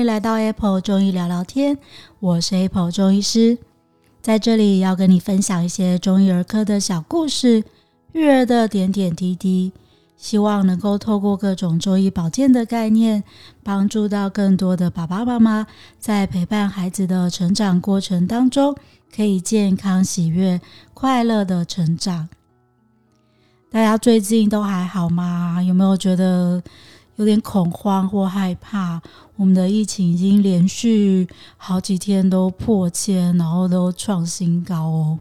迎来到 Apple 中医聊聊天，我是 Apple 中医师，在这里要跟你分享一些中医儿科的小故事，育儿的点点滴滴，希望能够透过各种中医保健的概念，帮助到更多的爸爸妈妈，在陪伴孩子的成长过程当中，可以健康、喜悦、快乐的成长。大家最近都还好吗？有没有觉得有点恐慌或害怕？我们的疫情已经连续好几天都破千，然后都创新高哦。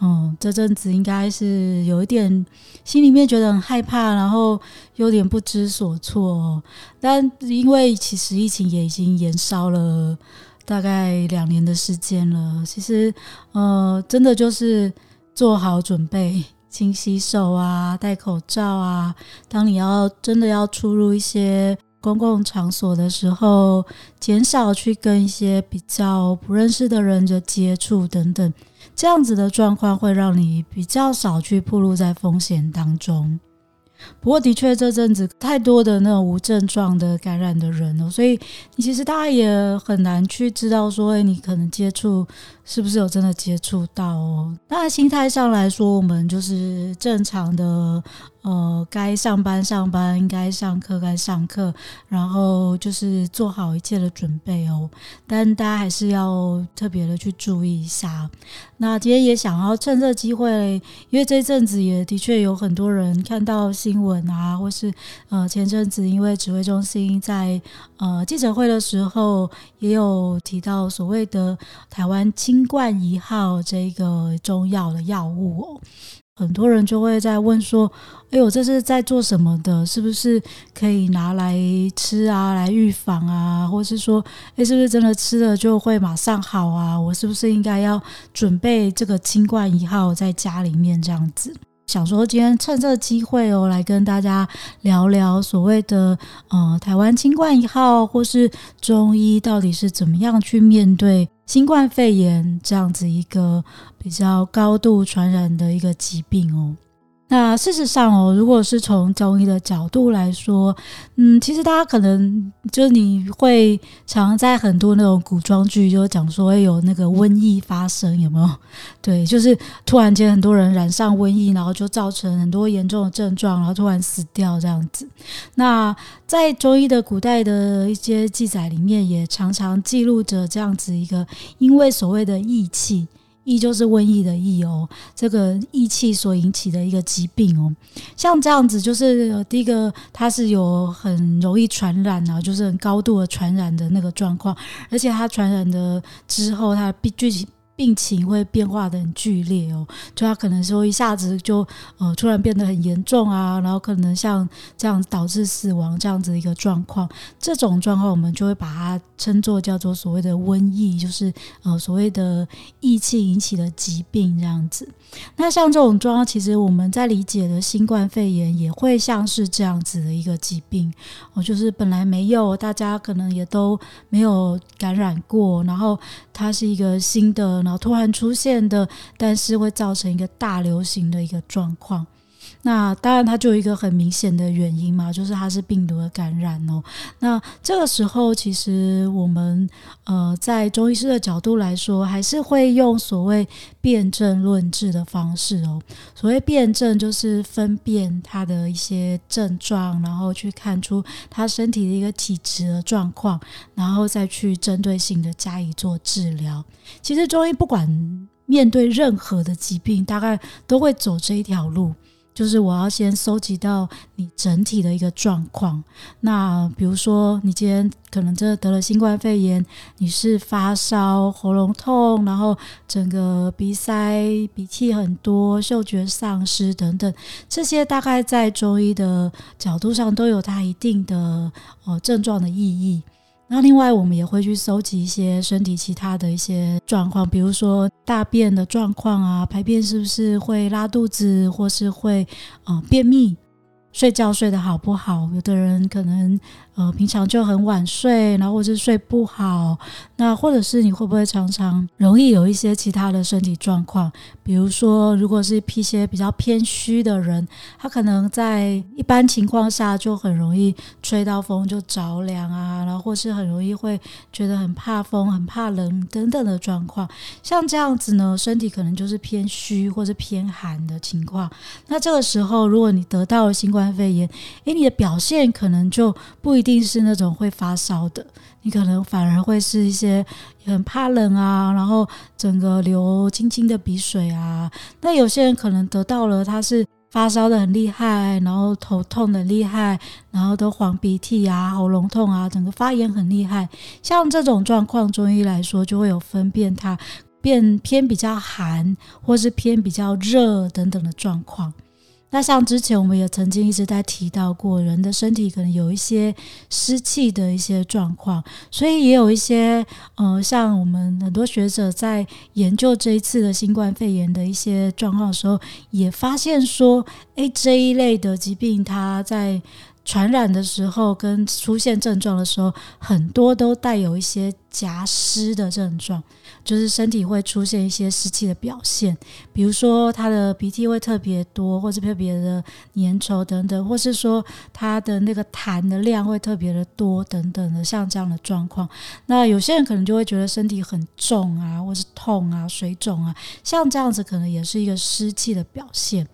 嗯，这阵子应该是有一点心里面觉得很害怕，然后有点不知所措。但因为其实疫情也已经延烧了大概两年的时间了，其实呃，真的就是做好准备。勤洗手啊，戴口罩啊。当你要真的要出入一些公共场所的时候，减少去跟一些比较不认识的人的接触等等，这样子的状况会让你比较少去暴露在风险当中。不过，的确这阵子太多的那种无症状的感染的人了，所以你其实大家也很难去知道说，哎，你可能接触是不是有真的接触到哦。那心态上来说，我们就是正常的。呃，该上班上班，该上课该上课，然后就是做好一切的准备哦。但大家还是要特别的去注意一下。那今天也想要趁这机会，因为这阵子也的确有很多人看到新新闻啊，或是呃前阵子因为指挥中心在呃记者会的时候也有提到所谓的台湾清冠一号这个中药的药物哦。很多人就会在问说：“哎呦，这是在做什么的？是不是可以拿来吃啊，来预防啊？或是说，哎，是不是真的吃了就会马上好啊？我是不是应该要准备这个清冠一号在家里面这样子？”想说今天趁这个机会哦，来跟大家聊聊所谓的呃台湾新冠一号，或是中医到底是怎么样去面对新冠肺炎这样子一个比较高度传染的一个疾病哦。那事实上哦，如果是从中医的角度来说，嗯，其实大家可能就是你会常在很多那种古装剧就讲说有那个瘟疫发生，有没有？对，就是突然间很多人染上瘟疫，然后就造成很多严重的症状，然后突然死掉这样子。那在中医的古代的一些记载里面，也常常记录着这样子一个因为所谓的疫气。疫就是瘟疫的疫哦，这个疫气所引起的一个疾病哦，像这样子就是第一个，它是有很容易传染啊，就是很高度的传染的那个状况，而且它传染的之后，它必具体。病情会变化的很剧烈哦，就他可能说一下子就呃突然变得很严重啊，然后可能像这样导致死亡这样子的一个状况，这种状况我们就会把它称作叫做所谓的瘟疫，就是呃所谓的疫气引起的疾病这样子。那像这种状况，其实我们在理解的新冠肺炎也会像是这样子的一个疾病哦，就是本来没有，大家可能也都没有感染过，然后它是一个新的。然后突然出现的，但是会造成一个大流行的一个状况。那当然，它就有一个很明显的原因嘛，就是它是病毒的感染哦。那这个时候，其实我们呃，在中医师的角度来说，还是会用所谓辨证论治的方式哦。所谓辨证，就是分辨它的一些症状，然后去看出他身体的一个体质的状况，然后再去针对性的加以做治疗。其实中医不管面对任何的疾病，大概都会走这一条路。就是我要先收集到你整体的一个状况。那比如说，你今天可能真的得了新冠肺炎，你是发烧、喉咙痛，然后整个鼻塞、鼻涕很多、嗅觉丧失等等，这些大概在中医的角度上都有它一定的呃症状的意义。那另外，我们也会去收集一些身体其他的一些状况，比如说大便的状况啊，排便是不是会拉肚子，或是会呃便秘，睡觉睡得好不好？有的人可能呃平常就很晚睡，然后或是睡不好，那或者是你会不会常常容易有一些其他的身体状况？比如说，如果是一些比较偏虚的人，他可能在一般情况下就很容易吹到风就着凉啊，然后或是很容易会觉得很怕风、很怕冷等等的状况。像这样子呢，身体可能就是偏虚或是偏寒的情况。那这个时候，如果你得到了新冠肺炎，诶，你的表现可能就不一定是那种会发烧的，你可能反而会是一些很怕冷啊，然后整个流清清的鼻水啊。那有些人可能得到了，他是发烧的很厉害，然后头痛的厉害，然后都黄鼻涕啊、喉咙痛啊，整个发炎很厉害。像这种状况，中医来说就会有分辨它变偏比较寒，或是偏比较热等等的状况。那像之前我们也曾经一直在提到过，人的身体可能有一些湿气的一些状况，所以也有一些呃，像我们很多学者在研究这一次的新冠肺炎的一些状况的时候，也发现说，诶，这一类的疾病它在传染的时候跟出现症状的时候，很多都带有一些夹湿的症状，就是身体会出现一些湿气的表现，比如说他的鼻涕会特别多，或是特别的粘稠等等，或是说他的那个痰的量会特别的多等等的，像这样的状况。那有些人可能就会觉得身体很重啊，或是痛啊、水肿啊，像这样子可能也是一个湿气的表现。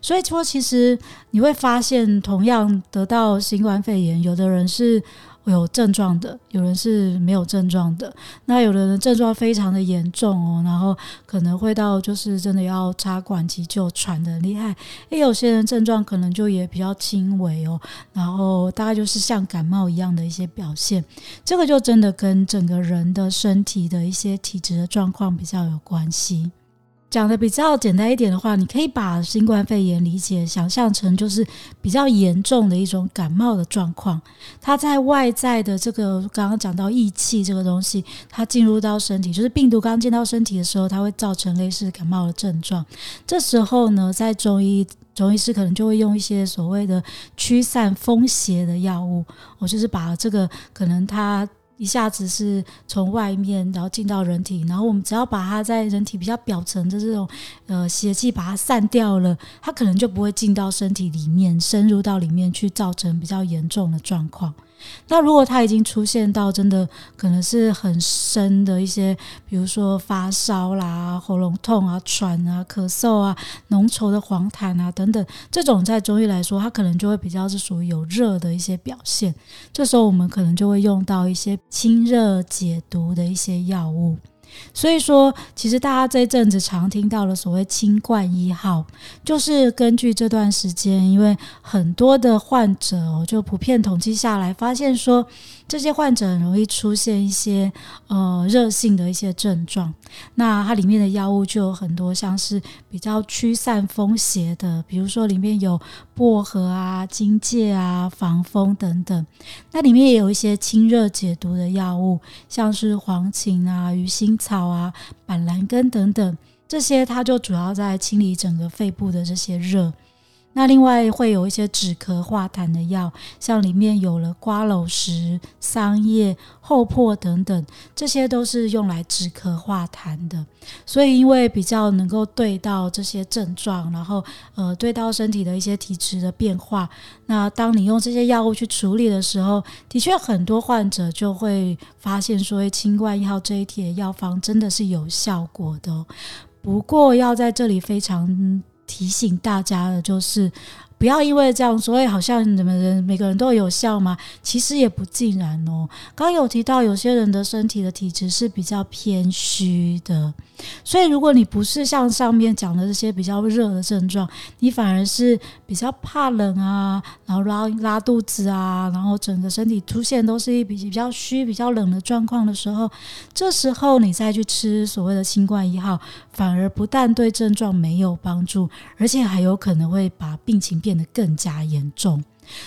所以说，其实你会发现，同样得到新冠肺炎，有的人是有症状的，有人是没有症状的。那有的人症状非常的严重哦，然后可能会到就是真的要插管急救，喘得很厉害。也有些人症状可能就也比较轻微哦，然后大概就是像感冒一样的一些表现。这个就真的跟整个人的身体的一些体质的状况比较有关系。讲的比较简单一点的话，你可以把新冠肺炎理解、想象成就是比较严重的一种感冒的状况。它在外在的这个刚刚讲到疫气这个东西，它进入到身体，就是病毒刚进到身体的时候，它会造成类似感冒的症状。这时候呢，在中医中医师可能就会用一些所谓的驱散风邪的药物，我就是把这个可能它。一下子是从外面，然后进到人体，然后我们只要把它在人体比较表层的这种呃邪气把它散掉了，它可能就不会进到身体里面，深入到里面去，造成比较严重的状况。那如果他已经出现到真的可能是很深的一些，比如说发烧啦、喉咙痛啊、喘啊、咳嗽啊、浓稠的黄痰啊等等，这种在中医来说，它可能就会比较是属于有热的一些表现。这时候我们可能就会用到一些清热解毒的一些药物。所以说，其实大家这一阵子常听到了所谓“清冠一号”，就是根据这段时间，因为很多的患者哦，就普遍统计下来，发现说这些患者很容易出现一些呃热性的一些症状。那它里面的药物就有很多，像是比较驱散风邪的，比如说里面有薄荷啊、荆芥啊、防风等等。那里面也有一些清热解毒的药物，像是黄芩啊、鱼腥草啊、板蓝根等等，这些它就主要在清理整个肺部的这些热。那另外会有一些止咳化痰的药，像里面有了瓜蒌实、桑叶、厚朴等等，这些都是用来止咳化痰的。所以因为比较能够对到这些症状，然后呃对到身体的一些体质的变化，那当你用这些药物去处理的时候，的确很多患者就会发现说，清冠一号这一帖药方真的是有效果的。不过要在这里非常。提醒大家的就是，不要因为这样，所以好像你们人每个人都有效吗？其实也不尽然哦。刚有提到，有些人的身体的体质是比较偏虚的。所以，如果你不是像上面讲的这些比较热的症状，你反而是比较怕冷啊，然后拉拉肚子啊，然后整个身体出现都是一比比较虚、比较冷的状况的时候，这时候你再去吃所谓的新冠一号，反而不但对症状没有帮助，而且还有可能会把病情变变得更加严重。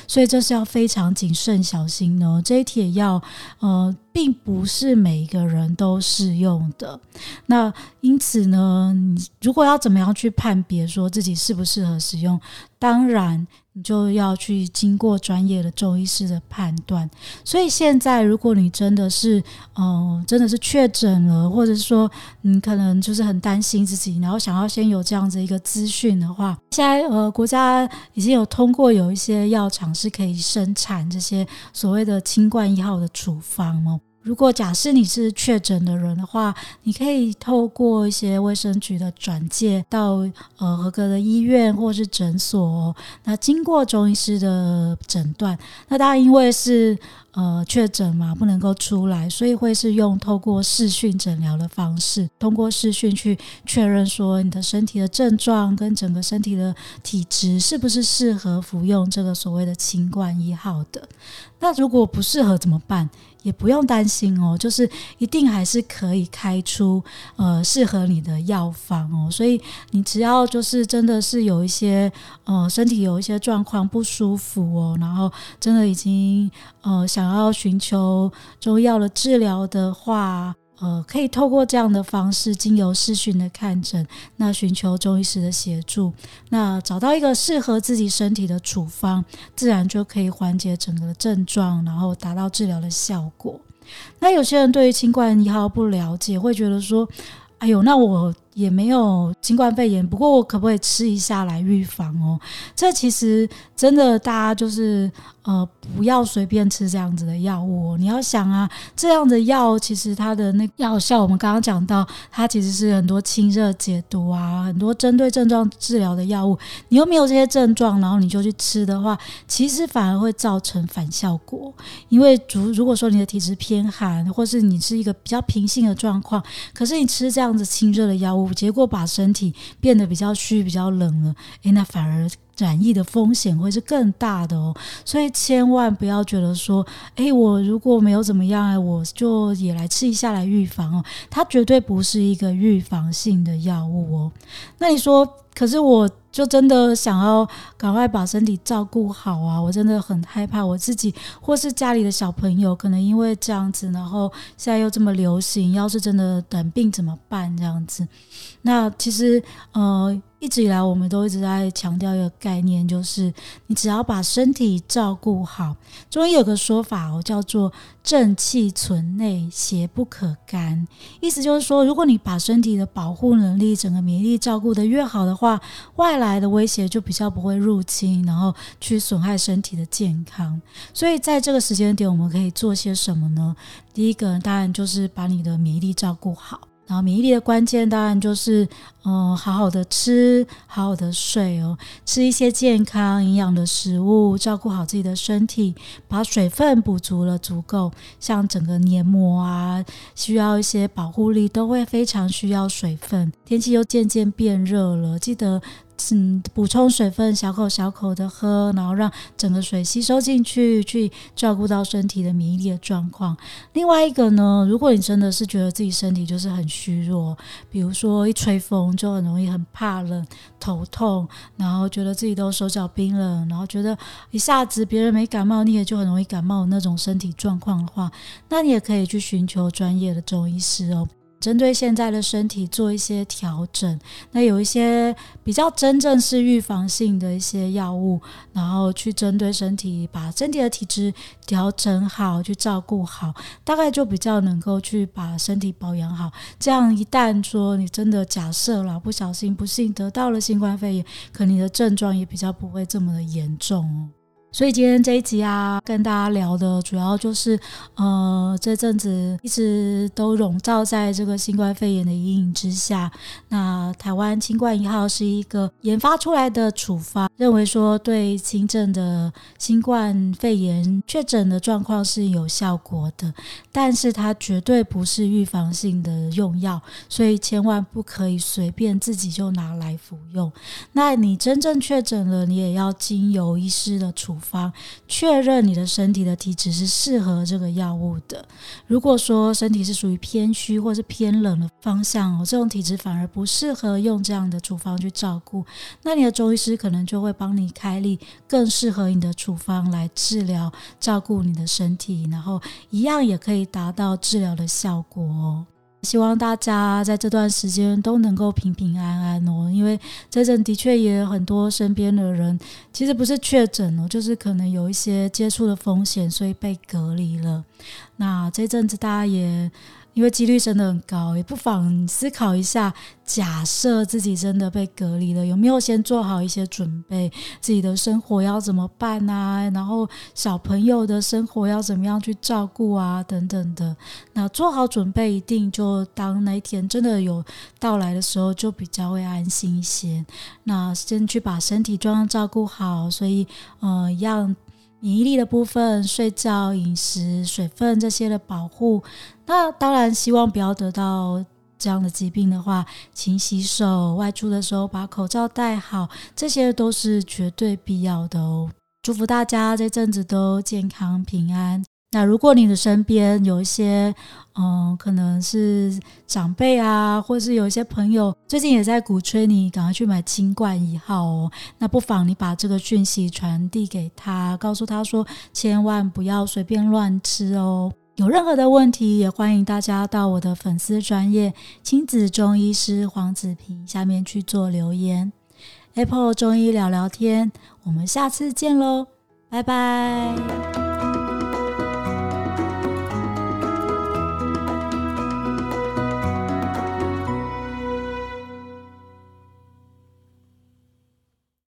所以这是要非常谨慎小心哦。这一题也要，呃。并不是每一个人都适用的。那因此呢，你如果要怎么样去判别说自己适不适合使用，当然。你就要去经过专业的中医师的判断，所以现在如果你真的是，嗯、呃，真的是确诊了，或者是说你可能就是很担心自己，然后想要先有这样子一个资讯的话，现在呃国家已经有通过有一些药厂是可以生产这些所谓的清冠一号的处方哦。如果假设你是确诊的人的话，你可以透过一些卫生局的转介到呃合格的医院或是诊所，那经过中医师的诊断，那当然因为是。呃，确诊嘛，不能够出来，所以会是用透过视讯诊疗的方式，通过视讯去确认说你的身体的症状跟整个身体的体质是不是适合服用这个所谓的清冠一号的。那如果不适合怎么办？也不用担心哦，就是一定还是可以开出呃适合你的药方哦。所以你只要就是真的是有一些呃身体有一些状况不舒服哦，然后真的已经呃想。要寻求中药的治疗的话，呃，可以透过这样的方式，经由视讯的看诊，那寻求中医师的协助，那找到一个适合自己身体的处方，自然就可以缓解整个的症状，然后达到治疗的效果。那有些人对于清冠一号不了解，会觉得说：“哎呦，那我也没有新冠肺炎，不过我可不可以吃一下来预防哦？”这其实真的，大家就是。呃，不要随便吃这样子的药物。你要想啊，这样的药其实它的那药效，我们刚刚讲到，它其实是很多清热解毒啊，很多针对症状治疗的药物。你又没有这些症状，然后你就去吃的话，其实反而会造成反效果。因为如如果说你的体质偏寒，或是你是一个比较平性的状况，可是你吃这样子清热的药物，结果把身体变得比较虚、比较冷了，诶，那反而。染疫的风险会是更大的哦，所以千万不要觉得说，诶，我如果没有怎么样，诶我就也来吃一下来预防哦。它绝对不是一个预防性的药物哦。那你说，可是我。就真的想要赶快把身体照顾好啊！我真的很害怕我自己或是家里的小朋友，可能因为这样子，然后现在又这么流行，要是真的染病怎么办？这样子，那其实呃，一直以来我们都一直在强调一个概念，就是你只要把身体照顾好。中医有个说法哦，叫做“正气存内，邪不可干”，意思就是说，如果你把身体的保护能力、整个免疫力照顾得越好的话，外来的威胁就比较不会入侵，然后去损害身体的健康。所以在这个时间点，我们可以做些什么呢？第一个当然就是把你的免疫力照顾好。然后免疫力的关键当然就是，嗯，好好的吃，好好的睡哦，吃一些健康营养的食物，照顾好自己的身体，把水分补足了足够。像整个黏膜啊，需要一些保护力，都会非常需要水分。天气又渐渐变热了，记得。嗯，补充水分，小口小口的喝，然后让整个水吸收进去，去照顾到身体的免疫力的状况。另外一个呢，如果你真的是觉得自己身体就是很虚弱，比如说一吹风就很容易很怕冷、头痛，然后觉得自己都手脚冰冷，然后觉得一下子别人没感冒，你也就很容易感冒那种身体状况的话，那你也可以去寻求专业的中医师哦。针对现在的身体做一些调整，那有一些比较真正是预防性的一些药物，然后去针对身体，把身体的体质调整好，去照顾好，大概就比较能够去把身体保养好。这样一旦说你真的假设了不小心不幸得到了新冠肺炎，可你的症状也比较不会这么的严重哦。所以今天这一集啊，跟大家聊的主要就是，呃，这阵子一直都笼罩在这个新冠肺炎的阴影之下。那台湾清冠一号是一个研发出来的处方，认为说对轻症的新冠肺炎确诊的状况是有效果的，但是它绝对不是预防性的用药，所以千万不可以随便自己就拿来服用。那你真正确诊了，你也要经由医师的处方。方，确认你的身体的体质是适合这个药物的。如果说身体是属于偏虚或是偏冷的方向哦，这种体质反而不适合用这样的处方去照顾，那你的中医师可能就会帮你开立更适合你的处方来治疗、照顾你的身体，然后一样也可以达到治疗的效果哦。希望大家在这段时间都能够平平安安哦，因为这阵的确也有很多身边的人，其实不是确诊哦，就是可能有一些接触的风险，所以被隔离了。那这阵子大家也。因为几率真的很高，也不妨思考一下，假设自己真的被隔离了，有没有先做好一些准备？自己的生活要怎么办啊？然后小朋友的生活要怎么样去照顾啊？等等的。那做好准备，一定就当那一天真的有到来的时候，就比较会安心一些。那先去把身体状况照顾好，所以，呃，一样。免疫力的部分、睡觉、饮食、水分这些的保护，那当然希望不要得到这样的疾病的话，勤洗手，外出的时候把口罩戴好，这些都是绝对必要的哦。祝福大家这阵子都健康平安。那如果你的身边有一些，嗯，可能是长辈啊，或是有一些朋友最近也在鼓吹你赶快去买清冠一号哦，那不妨你把这个讯息传递给他，告诉他说，千万不要随便乱吃哦。有任何的问题，也欢迎大家到我的粉丝专业亲子中医师黄子平下面去做留言。Apple 中医聊聊天，我们下次见喽，拜拜。